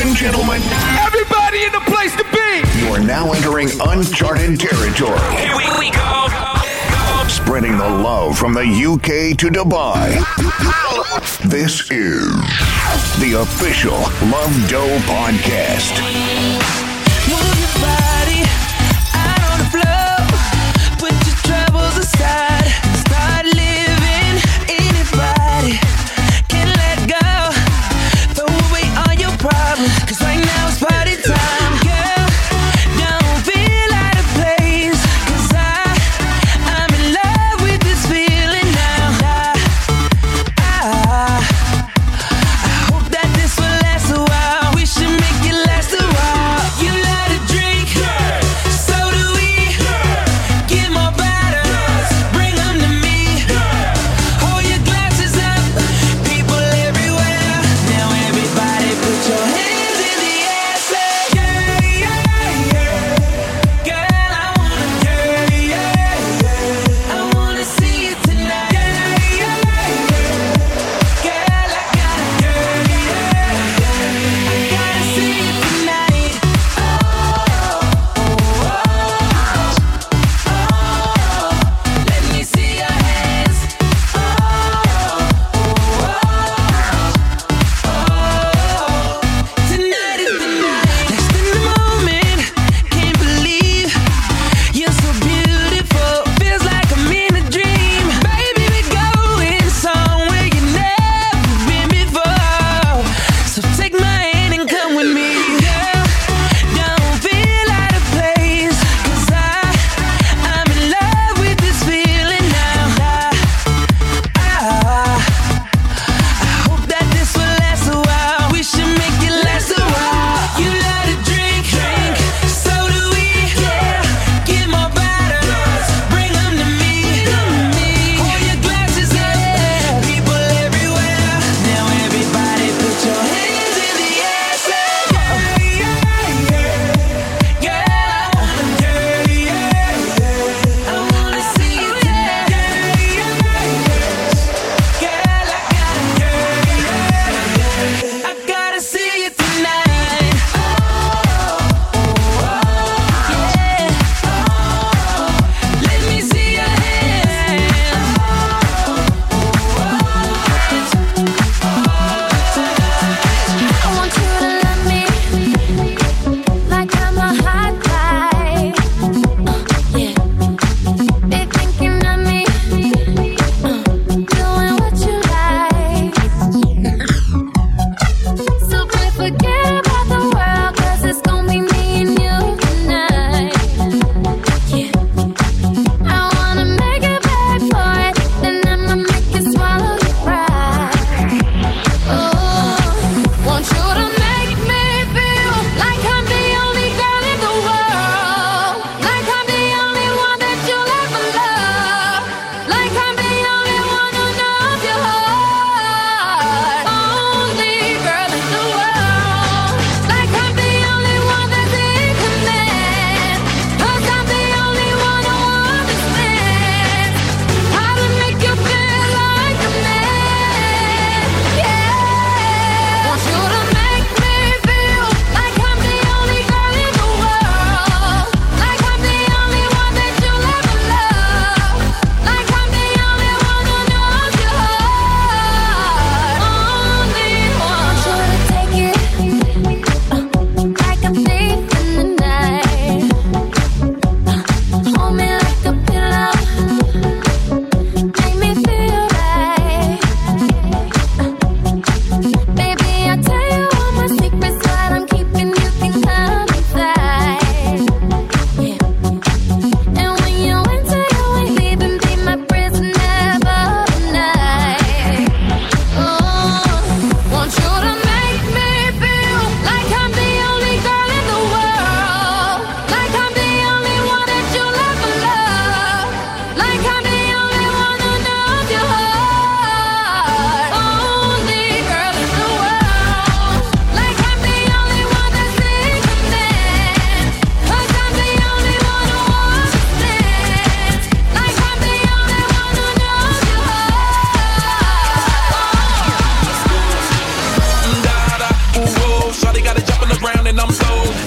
and gentlemen, Everybody in the place to be. you are now entering uncharted territory. Here we, we go. Spreading the love from the UK to Dubai. This is the official Love Doe podcast.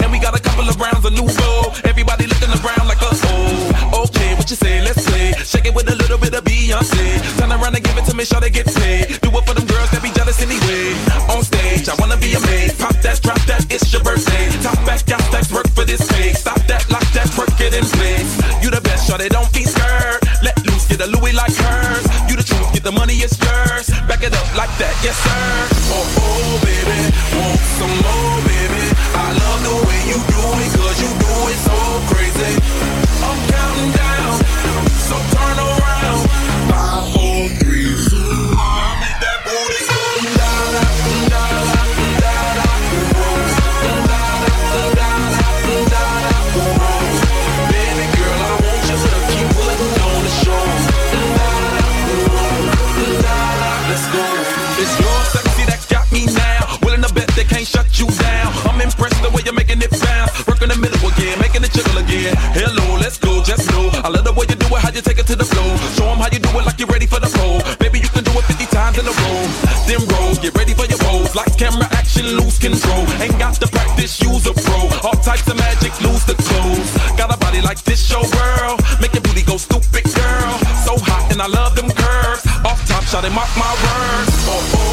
And we got a couple of rounds of new gold. Everybody looking around like a oh. Okay, what you say? Let's play. Shake it with a little bit of Beyonce. Turn around and give it to me, sure they get paid. Do it for them girls that be jealous anyway. On stage, I wanna be a maid. Pop that, drop that, it's your birthday. Top back, got stacks, work for this pay. Stop that, lock that, work it in place. You the best, sure they don't be scared. Let loose, get a Louis like hers. You the truth, get the money, it's yours. Back it up like that, yes sir. You take it to the floor. Show 'em how you do it like you're ready for the pole. Baby, you can do it 50 times in a row. Then roll, get ready for your pose. Lights, camera, action, lose control. Ain't got to practice, use a pro. All types of magic, lose the clothes. Got a body like this, show girl. Make your booty go stupid, girl. So hot, and I love them curves. Off top, shot and mark my words. Oh, oh,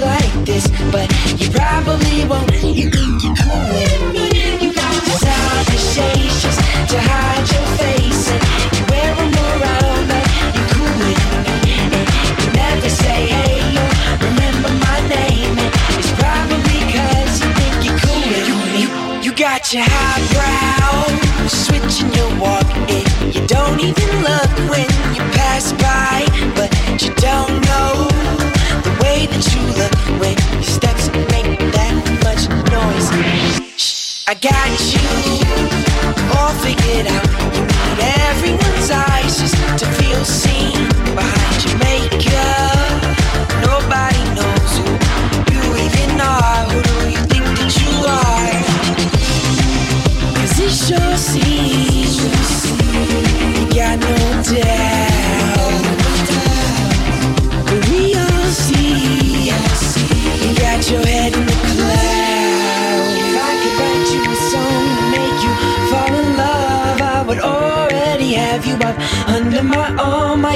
like this, but you probably won't. You think you're cooler than me. You got designer shades to hide your face, and you wear them around like you're cooler than me. And you never say hey or remember my name, and it's probably 'cause you think you're cooler than me. You got your highbrow switching your walk, and you don't even look when you pass by, but you don't way that you look when your steps make that much noise. Shh, I got you all figured out.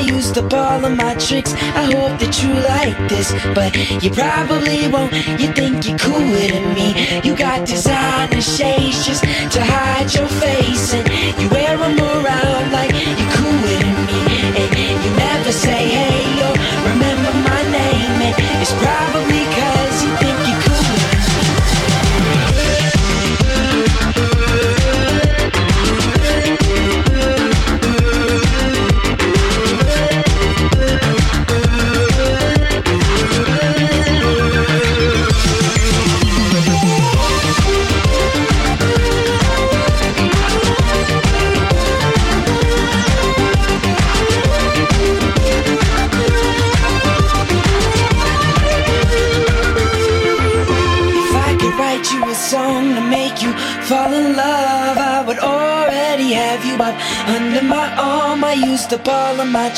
Used up all of my tricks. I hope that you like this, but you probably won't. You think you're cooler than me. You got designer shades just to hide your face, and you wear them around like you're cooler than me. And you never say hey or remember my name, and it's probably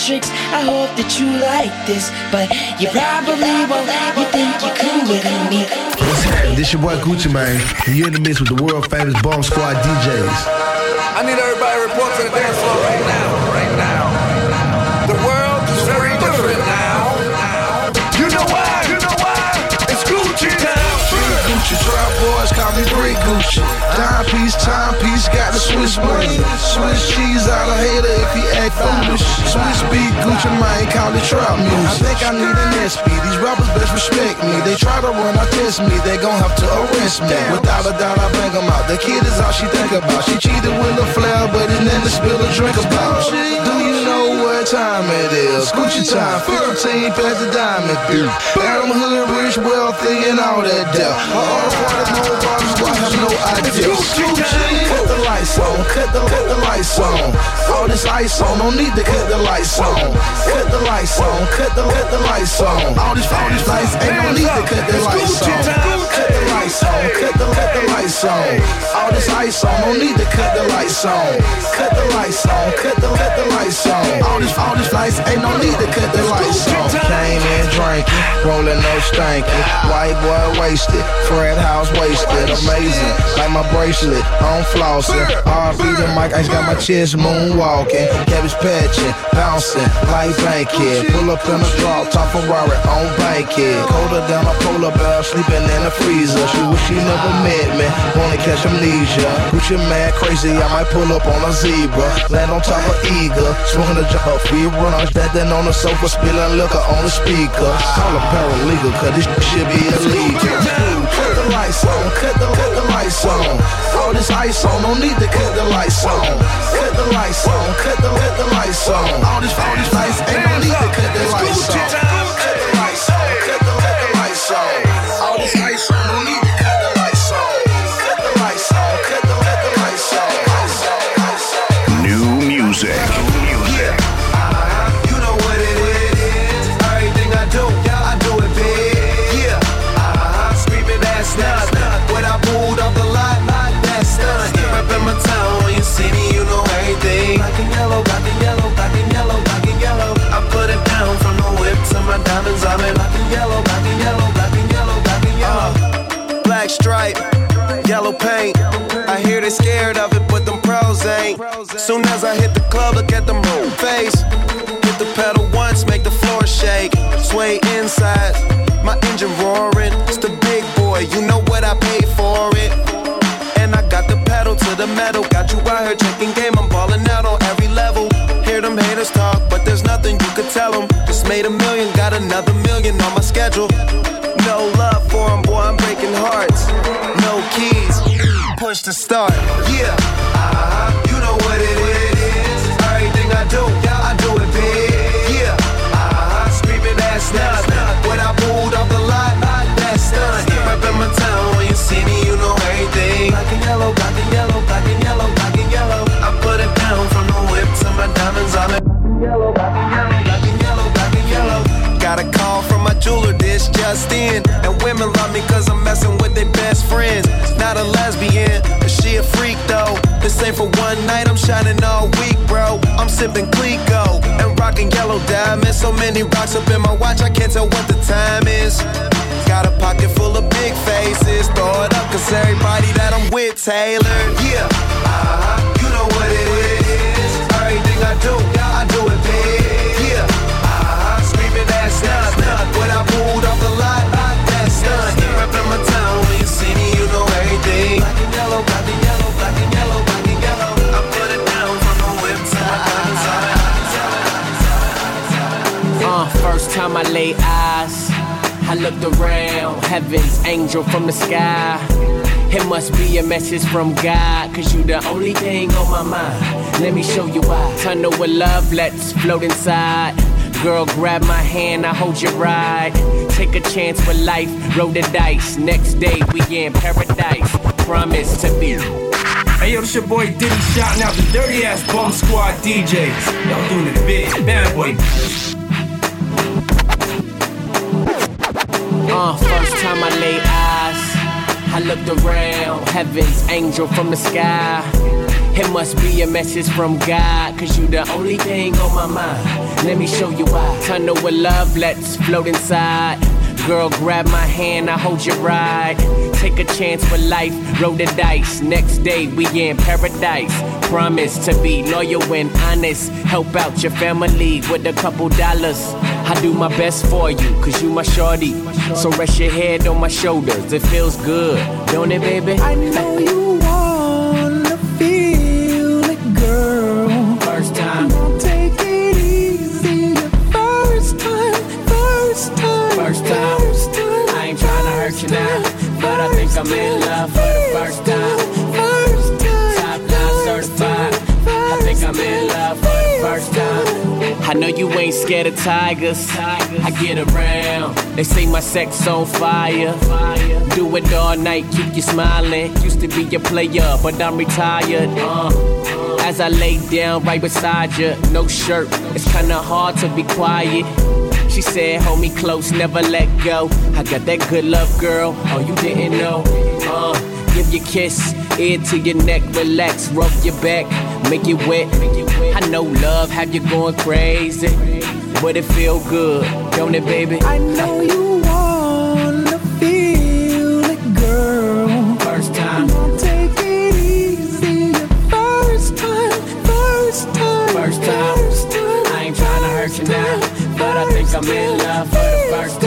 tricks. I hope that you like this, but you probably won't. You think you're cool with me. What's happening? This your boy Gucci Mane, and you're in the mix with the world famous Bum Squad DJs. I need everybody to report to the dance floor right now, right now. The world is very different now. You know why? You know why? It's Gucci now. Three Gucci trap boys call me three Gucci. Dime piece, time piece, got the Swiss money. Swiss cheese out of hater if he act foolish. Swizz Beatz Gucci Mane call it trap music. I think I need an SP. These rappers best respect me. They try to run, I test me. They gon' have to arrest me. Without a doubt, I bang them out. The kid is all she think about. She cheated with a flair, but it's nothing to spill a drink about. Do you know what time it is? Gucci time, 15 past the diamond bill. Adam Hood, rich, wealthy, and all that deal. All the parties, no bottles, I have no idea. Gucci, cut the lights on, cut the, cut the lights on. All this ice on, no need to cut the lights on. Cut the lights on, cut the, cut the lights on. All these, all these lights, ain't no need to cut the lights on. Cut the lights on, cut the, cut the lights on. All this ice on, no need to cut the lights on. Cut the lights on, cut the, cut the lights on. All these, all these lights, ain't no need to cut the lights on. Came in drinking, rolling no stanky. White boy wasted, Fred House wasted. Amazing, like my bracelet, on flossing. RB the mic, I just got my chest moonwalking. Cabbage patching, bouncing, like Bankhead. Pull up in a drop, top Ferrari on Bankhead. Colder than a polar bear, sleeping in a freezer. She wish she never met me, wanna catch amnesia. Gucci Mane crazy, I might pull up on a zebra. Land on top of eagle, smoking a jump, free runs. Standing on the sofa, spilling liquor on the speaker. Call a paralegal, cause this shit be illegal. Cut the lights on, cut the, cut the lights on. All this ice on, no need to cut the lights on. Cut the lights on, cut the, cut the lights on. All this, all these lights, ain't no need to cut the lights on. Paint. I hear they scared of it, but them pros ain't. Soon as I hit the club, look at them roll face. Hit the pedal once, make the floor shake. Sway inside, my engine roaring. It's the big boy, you know what I paid for it. And I got the pedal to the metal. Got you out here checking game, I'm balling out on every level. Hear them haters talk, but there's nothing you could tell them. Just made a million, got another million on my schedule. Push to start. Yeah, uh-huh. you know what it is. Everything I do, I do it big. Yeah, uh-huh. screaming that's not. When I pulled off the lot, that's done. Reppin' my town, when you see me, you know everything. Black and yellow, black and yellow, black and yellow, black and yellow. I put it down from the whip to my diamonds. I'm in yellow, black and yellow, black and yellow, black and yellow. Got a call from my jeweler, this just in. And women love me cause I'm messing with their best friends. Not a lesbian, but she a freak though. This ain't for one night, I'm shining all week, bro. I'm sipping Clicquot and rocking yellow diamonds. So many rocks up in my watch, I can't tell what the time is. Got a pocket full of big faces. Throw it up, cause everybody that I'm with, Taylor. Yeah, uh-huh. First time I laid eyes, I looked around, heaven's angel from the sky. It must be a message from God, cause you the only thing on my mind. Let me show you why. Tunnel with love, let's float inside. Girl, grab my hand, I hold your ride. Take a chance with life, roll the dice. Next day, we in paradise. Promise to be. Hey yo, this your boy Diddy shouting out the dirty ass Bum Squad DJs. Y'all doing it big. Bad boy. Uh, first time I laid eyes, I looked around, heaven's angel from the sky. It must be a message from God, cause you the only thing on my mind. Let me show you why. Tunnel with love, let's float inside. Girl, grab my hand, I hold your ride. Take a chance with life, roll the dice. Next day, we in paradise. Promise to be loyal and honest. Help out your family with a couple dollars. I do my best for you, cause you my shorty. So rest your head on my shoulders, it feels good, don't it, baby? I know you wanna feel it, girl. First time, take it easy. your First time, first time, First time. first time. I ain't trying to hurt you now, but I think I'm in love for the first time. I know you ain't scared of tigers. I get around. They say my sex on fire. Do it all night, keep you smiling. Used to be a player, but I'm retired. Uh. As I lay down right beside you, no shirt. It's kinda hard to be quiet. She said, hold me close, never let go. I got that good love, girl. Oh, you didn't know. Uh, give you kiss, ear to your neck, relax, rub your back, make it wet. I know love have you going crazy, but it feel good, don't it, baby? I know you wanna feel it, girl. First time, take it easy. First time, first time, First time. first time. I ain't trying to hurt you now, but I think I'm in love for the first time.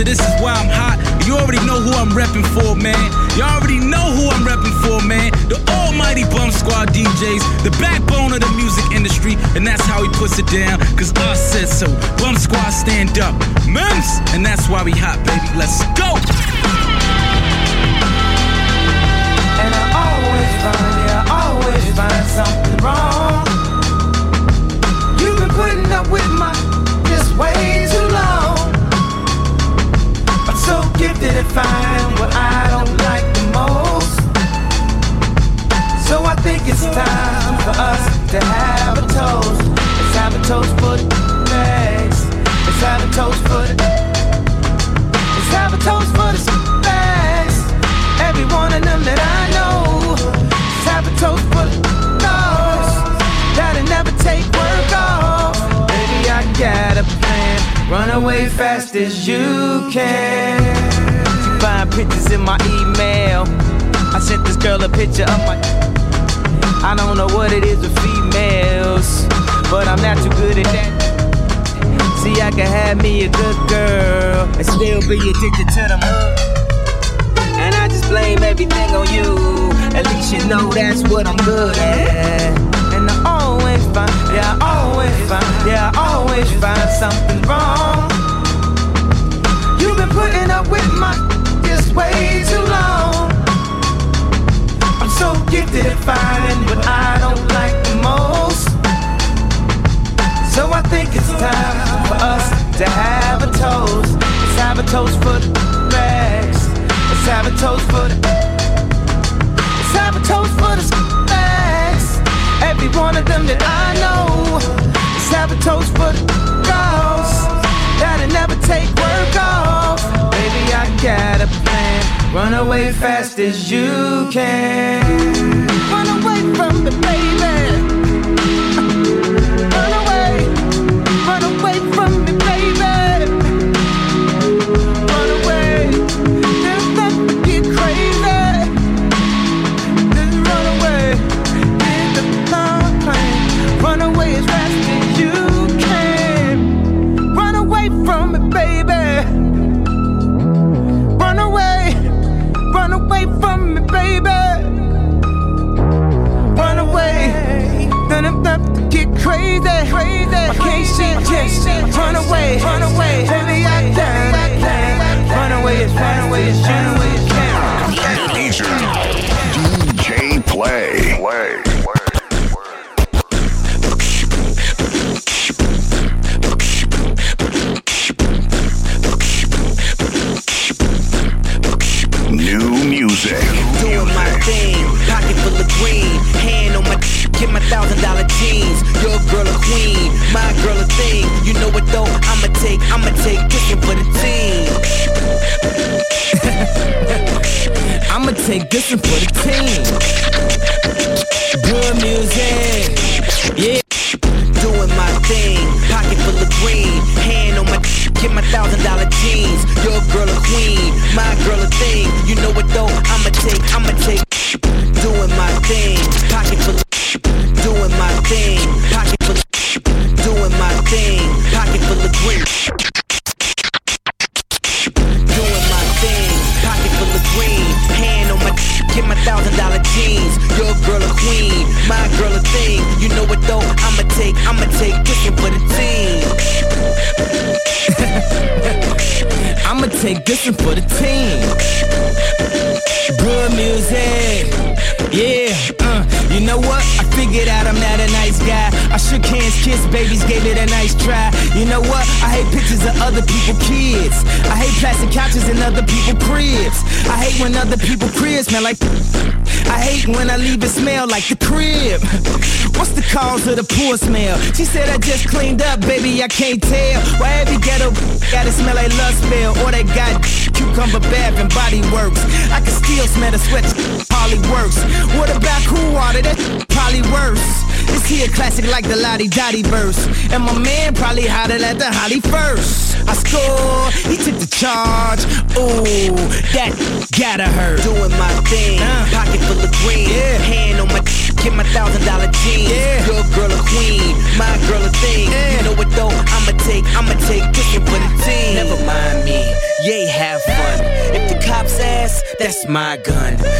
Mister. This is why I'm hot. You already know who I'm repping for, man. You already know who I'm repping for, man. The almighty Bum Squad DJs, the backbone of the music industry, and that's how he puts it down. Cause I said so. Bum Squad stand up. Mims, and that's why we hot, baby. Let's go. And I always find, yeah, I always find something wrong. Gifted at finding what I don't like the most. So I think it's time for us to have a toast. Let's have a toast for the bags. Let's have a toast for the. Let's have a toast for the bags. Every one of them that I know. Let's have a toast for the dogs that'll never take work off. Baby, I got a plan. Run away fast as you can. Pictures in my email. I sent this girl a picture of my. I don't know what it is with females, but I'm not too good at that. See, I can have me a good girl and still be addicted to them. And I just blame everything on you. At least you know that's what I'm good at. And I always find, yeah, I always find, yeah, I always find something wrong. You've been putting up with my way too long. I'm so gifted at finding what I don't like the most. So I think it's time for us to have a toast. Let's have a toast for the bags. Let's have a toast for the. Let's have a toast for the bags. Every one of them that I know. Let's have a toast for the girls that'll never take work off. Baby, I got a plan. Run away fast as you can. Run away from me, baby. Thing, pocket full of doing my thing, pocket full of green. Doing my thing, pocket full of green, hand on my get my thousand dollar jeans. Your girl a queen, my girl a thing. You know what though? I'ma take, I'ma take this one for the team. I'ma take this one for the team. Good music, yeah. You know what? I figured out I'm not a nice guy. I shook hands, kissed babies, gave it a nice try. You know what? I hate pictures of other people kids. I hate plastic couches in other people cribs. I hate when other people cribs smell like. I hate when I leave it smell like the crib. What's the cause of the poor smell? She said I just cleaned up, baby, I can't tell. Why every ghetto gotta smell like lust spell or they got cucumber bath and body works. I can still smell the sweat, probably works. What about cool water? That probably worse. Is he a classic like the La Di Da Di verse? And my man probably hotter at the Holly first. I score, he took the charge. Ooh, that gotta hurt. Doing my thing, pocket full of green. Yeah. Hand on my get my thousand dollar jeans. Your girl a queen, my girl a thing. You know what though? I'ma take, I'ma take this one for the team. Never mind me, yay, have fun. If the cops ask, that's my gun, that's my weed.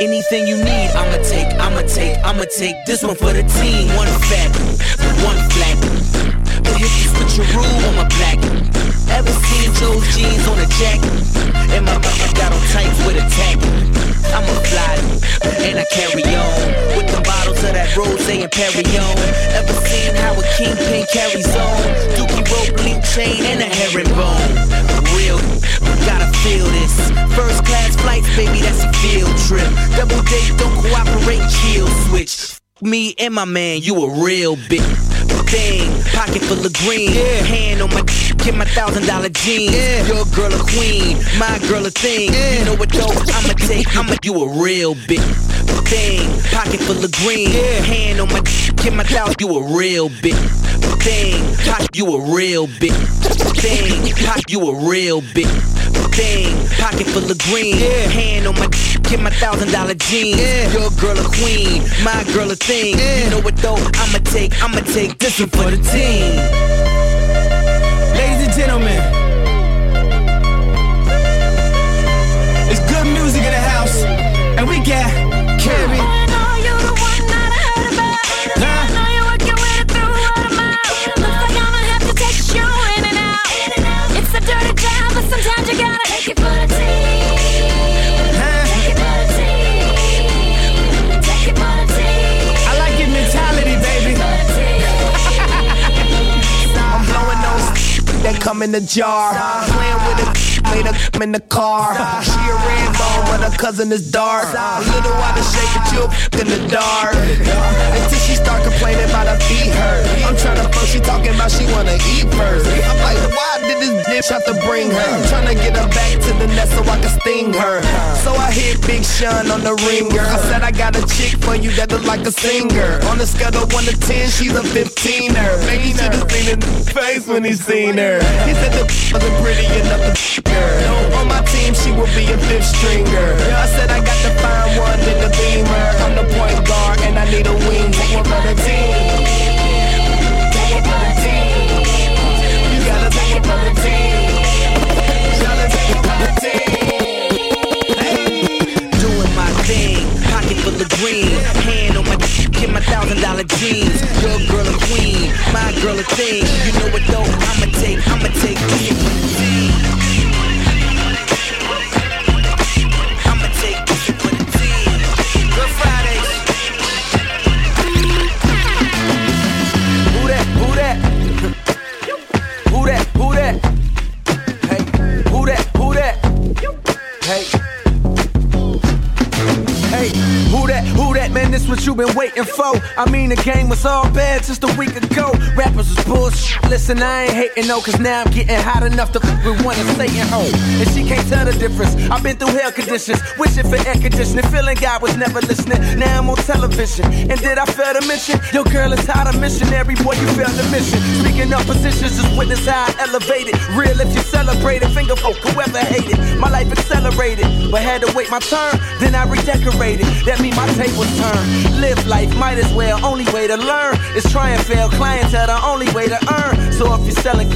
Anything you need, I'ma take, I'ma take, I'ma take this one for the team. One fat, one flat. The hit the switcheroo on my black. Ever seen those jeans on a jacket? And my mama got on tights with a tack. I'm a fly, and I carry on with the bottles of that rose and Perrion. Ever seen how a kingpin carries on? Dookie rope, link chain, and a herringbone. Real, gotta feel this. First class flights, baby, that's a field trip. Double date, don't cooperate, chill switch. Me and my man, you a real bitch thing. Pocket full of green. Hand on my get my thousand dollar jeans. Yeah. Your girl a queen, my girl a thing. You know what though? I'ma take, I'ma you a real bitch thing. Pocket full of green. Hand on my get my thousand. You a real bitch thing. Pocket, you a real bitch thing. Pocket, you a real bitch thing. Pocket full of green. Yeah. Hand on my get my thousand dollar jeans. Yeah. Your girl a queen, my girl a thing. You know what though? I'ma take, I'ma take this one for the team. Ladies and gentlemen, it's good music in the house, and we got come in the jar. Playing with it, made in the car. A her cousin is dark. A little out of shape, but you a in the dark. Until she start complaining about her feet hurt. I'm trying to fuck, she talking about she wanna eat first. I'm like, why did this bitch have to bring her? I'm trying to get her back to the nest so I can sting her. So I hit Big Sean on the ringer. I said I got a chick for you that look like a singer. On the scale of 1 to 10, she's a 15er. Maybe should have seen in his face when he seen her. He said the wasn't pretty enough to her. On my team, she would be a fifth stringer. I said I got to find one in the beamer. I'm the point guard and I need a wing. Take one for the team. Listen, I ain't hating no, cause now I'm getting hot enough to f with one of Satan home. And she can't tell the difference. I've been through hell conditions, wishing for air conditioning, feeling God was never listening. Now I'm on television. And did I fail to mention? Your girl is hot a missionary, boy, you failed the mission. Speaking of positions, just witness how I elevated. Real if you celebrate it, finger folk, whoever hated. My life accelerated, but had to wait my turn, then I redecorated. That mean my tables turn. Live life, might as well. Only way to learn is try and fail. Clientele, the only way to earn. If you're selling,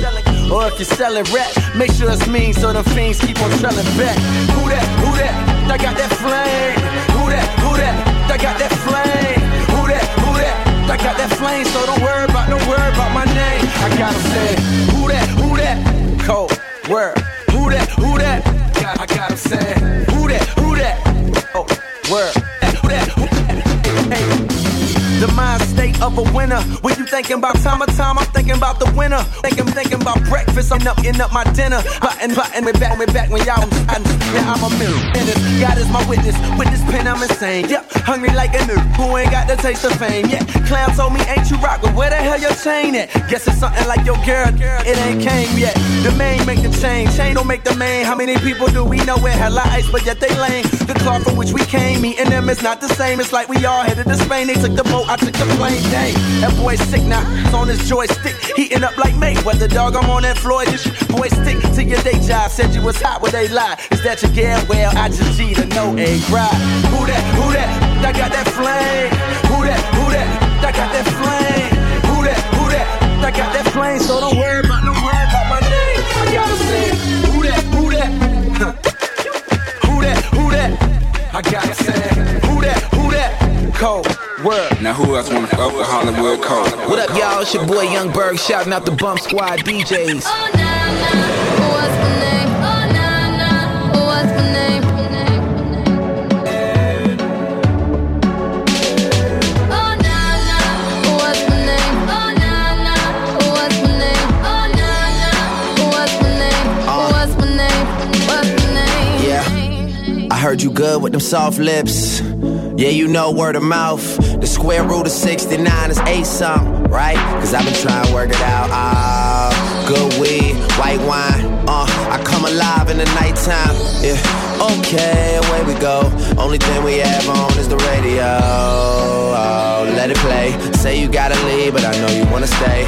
or if you're selling rap, make sure it's mean so the fiends keep on trailing back. Who that? Who that? I got that flame. Who that? Who that? I got that flame. Who that? Who that? I got that flame, so don't worry about, don't worry about my name. I gotta say, who that? Who that? Cold word. Who that? Who that? I gotta say. Who that? Of a winner. When you thinking about summertime, I'm thinking about the winter. Thinking, thinking about breakfast. I'm up, getting up my dinner. Button, button, me back, me back when y'all. I, now I'm a mirror. God is my witness. With this pen, I'm insane. Yep, hungry like a new. Who ain't got the taste of fame? Yeah, clown told me, ain't you rockin'? Where the hell your chain at? Guess it's something like your girl. It ain't came yet. The main make the chain. Chain don't make the main. How many people do we know with hella ice, but yet they lame? The cloth from which we came, me and them is not the same. It's like we all headed to Spain. They took the boat, I took the plane. Dang, that boy sick now. It's on his joystick, heating up like Mayweather. Dog, I'm on that Floyd. Boy stick to your day job. Said you was hot, where they lie. Is that your gal? Well, I just G to know a cry. Who that? Who that? I got that flame. Who that? Who that? I got that flame. Who that? Who that? I got that flame. So don't worry about who else wanna fuck with Hollywood Code? What up, y'all? It's your boy Young Berg shouting out the Bum Squad DJs. Uh. Yeah. I heard you good with them soft lips. Yeah, you know word of mouth. The square root of 69 is 8 something, right? Cause I've been trying to work it out. Ah, good weed, white wine. Uh, I come alive in the nighttime. Yeah, okay, away we go. Only thing we have on is the radio. Oh, let it play. Say you gotta leave, but I know you wanna stay.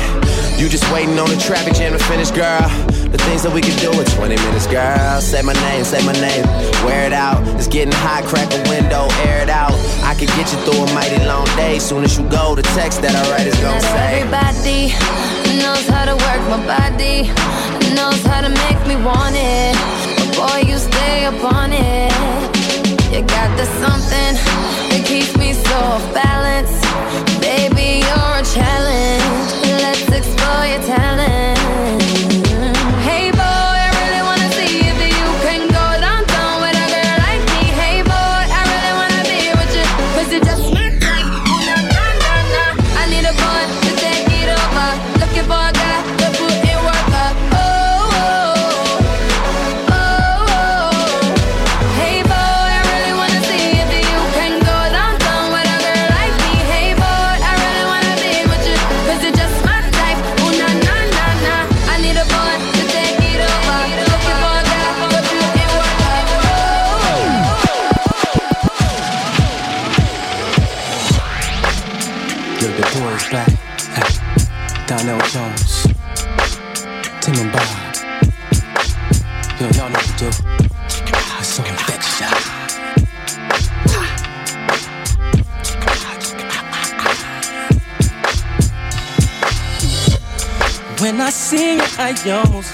You just waiting on the traffic jam to finish, girl. The things that we can do in 20 minutes, girl. Say my name, say my name. Wear it out. It's getting hot, crack a window, air it out. I can get you through a mighty long day. Soon as you go, the text that I write is gonna Not say. everybody knows how to work my body,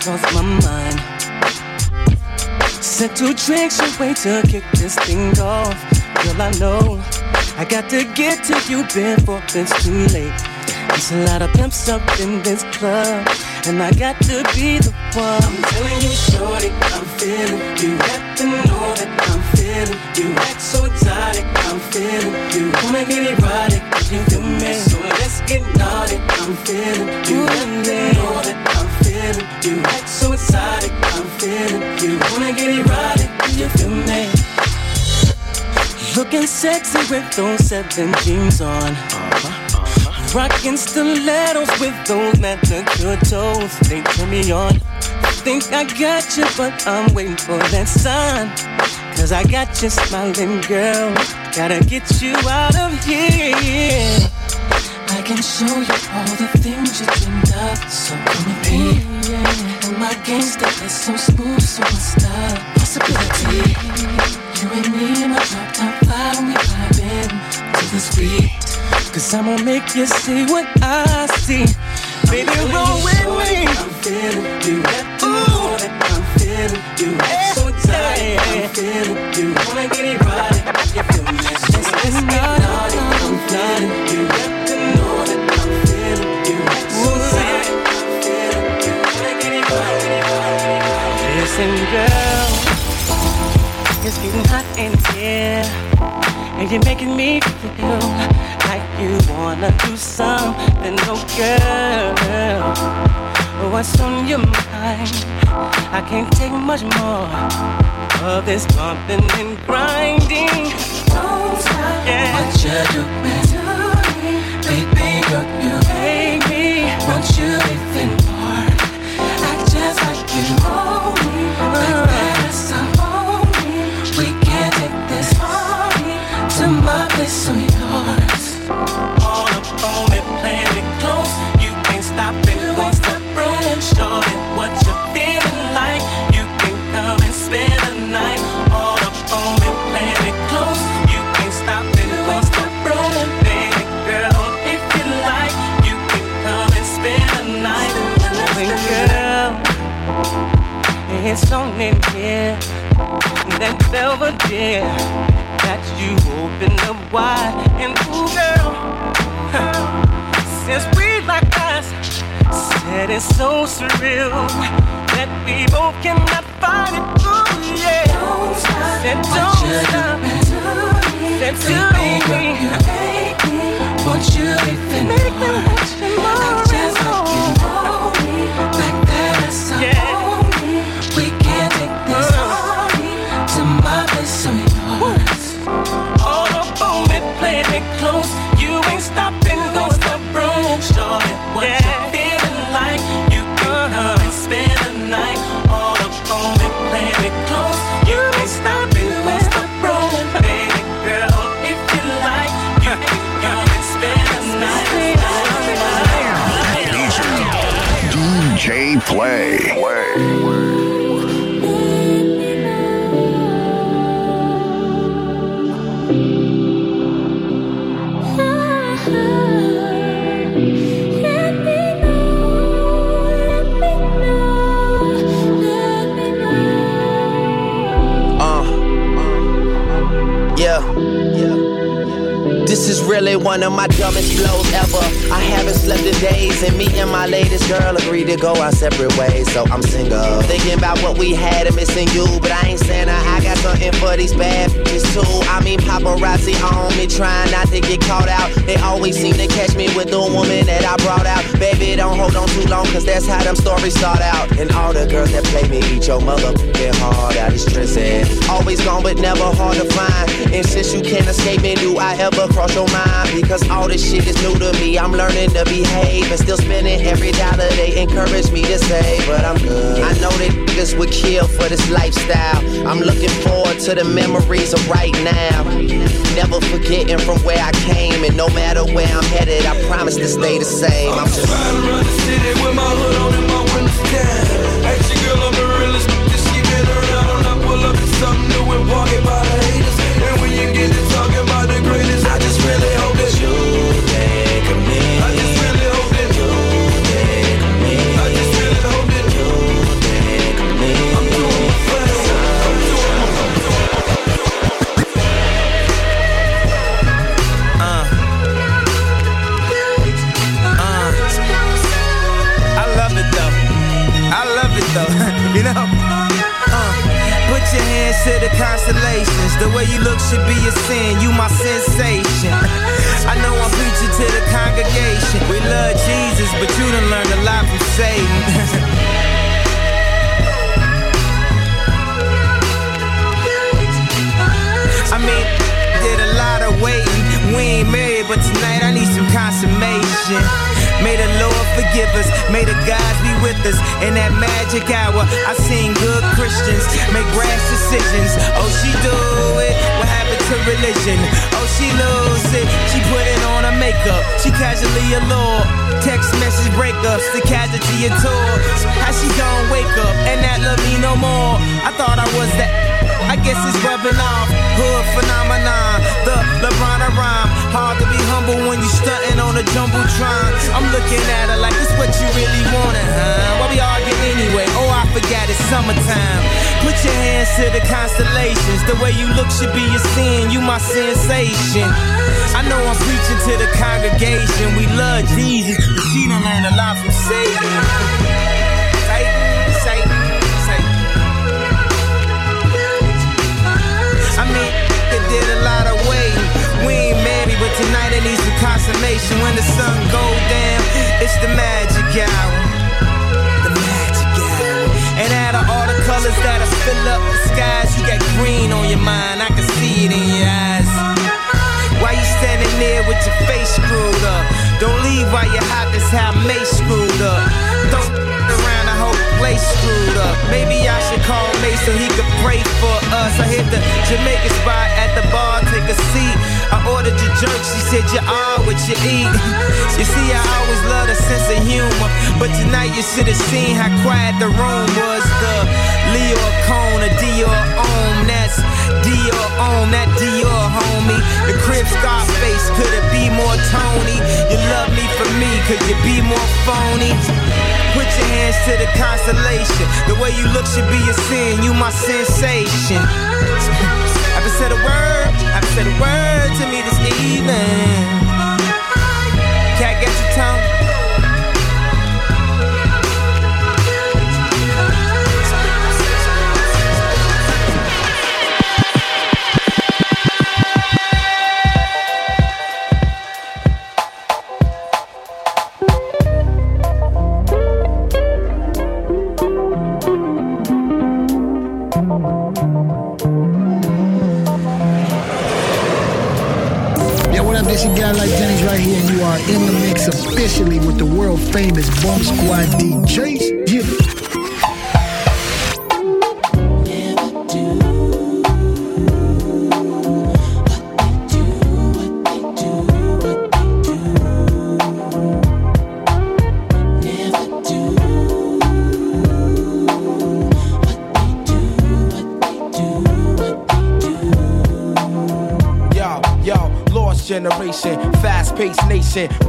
lost my mind. Sent two drinks away to kick this thing off. Girl, I know I got to get to you before it's too late. There's a lot of pimps up in this club, and I got to be the one. I'm telling you, shorty, I'm feeling you. Have to know that I'm feeling you. Act so exotic, I'm feeling you. Wanna get erotic, you feel me? So let's get naughty, I'm feeling you. Have to know that I'm feeling you. So exotic, I'm feeling you. Wanna get erotic, you feel me? Looking sexy with those seven jeans on. Rocking stilettos with those manicure toes. They turn me on. Think I got you, but I'm waiting for that sign. Cause I got you smiling, girl. Gotta get you out of here. Can show you all the things you dreamed of. So come with me. And my gangster is so smooth, so what's the possibility? You and me in my drop top fire, we vibing to this beat. Cause I'ma make you see what I see. Baby, roll with me. I'm feeling you. Ooh, I'm feeling you. So tight, I'm feeling you. Wanna get it right? You're making me feel like you wanna do something, oh girl. What's on your mind? I can't take much more of this bumping and grinding. Don't stop yeah. what you're doing, baby girl. You make me want you even more. Here. That velvet dear that you open up wide. And ooh girl since we like us said it's so surreal that we both cannot fight it ooh yeah. Said don't stop. Said do me want you even make me more I just you know me really one of my dumbest flows ever. I haven't slept in days, and me and my latest girl agreed to go our separate ways. So I'm single. Thinking about what we had and missing you, but I ain't saying I, I got something for these bad bitches too. I mean, paparazzi on me, trying not to get caught out. They always seem to catch me with the woman that I brought out. Baby, don't hold on too long, cause that's how them stories start out. And all the girls that play me eat your mother heart out, it's stressing. Always gone, but never hard to find. And since you can't escape me, do I ever cross your mind? Because all this shit is new to me. I'm learning to behave and still spending every dollar they encourage me to save. But I'm good. I know that niggas would kill for this lifestyle. I'm looking forward to the memories of right now. Never forgetting from where I came, and no matter where I'm headed, I promise to stay the same. I'm just riding around the city with my hood on and my windows down. Ask your girl I'm the realest that she been around. I pull up to something new and walking by the The way you look should be a sin. You my sensation. I know I'm preaching to the congregation. We love Jesus, but you done learned a lot from Satan. I mean, did a lot of waiting. We ain't married, but tonight I need some consummation. May the Lord forgive us. May the gods be with us in that magic hour. I seen good Christians make rash decisions. Oh, she do it. What happened to religion? Oh, she lose it. She putting on her makeup. She casually allure. Text message breakups, the casualty of tours. How she gon' wake up and not love me no more? I thought I was that. I guess it's rubbing off. Hood phenomenon, the LeBron of rhyme. Hard to be humble when you stunting on a jumbotron. I'm looking at her like this what you really wanted, huh? Why we argue anyway? Oh, I forgot it's summertime. Put your hands to the constellations. The way you look should be a sin. You my sensation. I know I'm preaching to the congregation. We love Jesus, but she done learned a lot from. Satan, Satan, Satan. Tonight it needs some consummation. When the sun go down, it's the magic hour. The magic hour. And out of all the colors that I fill up the skies, you got green on your mind. I can see it in your eyes. Why you standing there with your face screwed up? Don't leave while you're hot, that's how Mase screwed up. Don't around the whole place screwed up. Maybe I should call Mase so he could pray for us. I hit the Jamaican spot at the bar, take a seat. I ordered your jerk, she said you are what you eat. You see, I always love a sense of humor, but tonight you should have seen how quiet the room was. The Leo Cone, a Dior Homme, that's Dior Homme, that Dior homie. The crib Scarface, could it be more Tony? You love me for me, could you be more phony? Put your hands to the constellation. The way you look should be a sin. You my sensation. Haven't said a word. Haven't said a word to me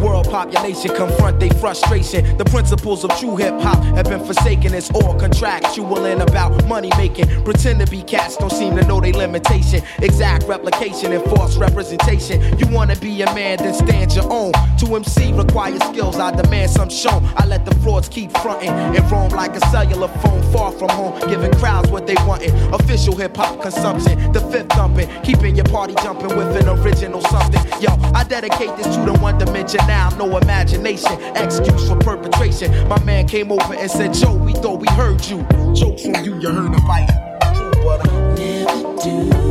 world population confront their frustration. The principles of true hip hop have been forsaken. It's all contractual and about money making. Pretend to be cats, don't seem to know their limitation. Exact replication and false representation. You wanna be a man, then stand your own. To MC requires skills, I demand some shown. I let the frauds keep fronting and roam like a cellular phone far from home, giving crowds what they wantin'. Official hip hop consumption, the fifth thumping, keeping your party jumping with an original something. Yo, I dedicate this to the one dimension now, no imagination, excuse for perpetration. My man came over and said, Joe, we thought we heard you. Joke from you, you heard a bite. True, uh, Never do.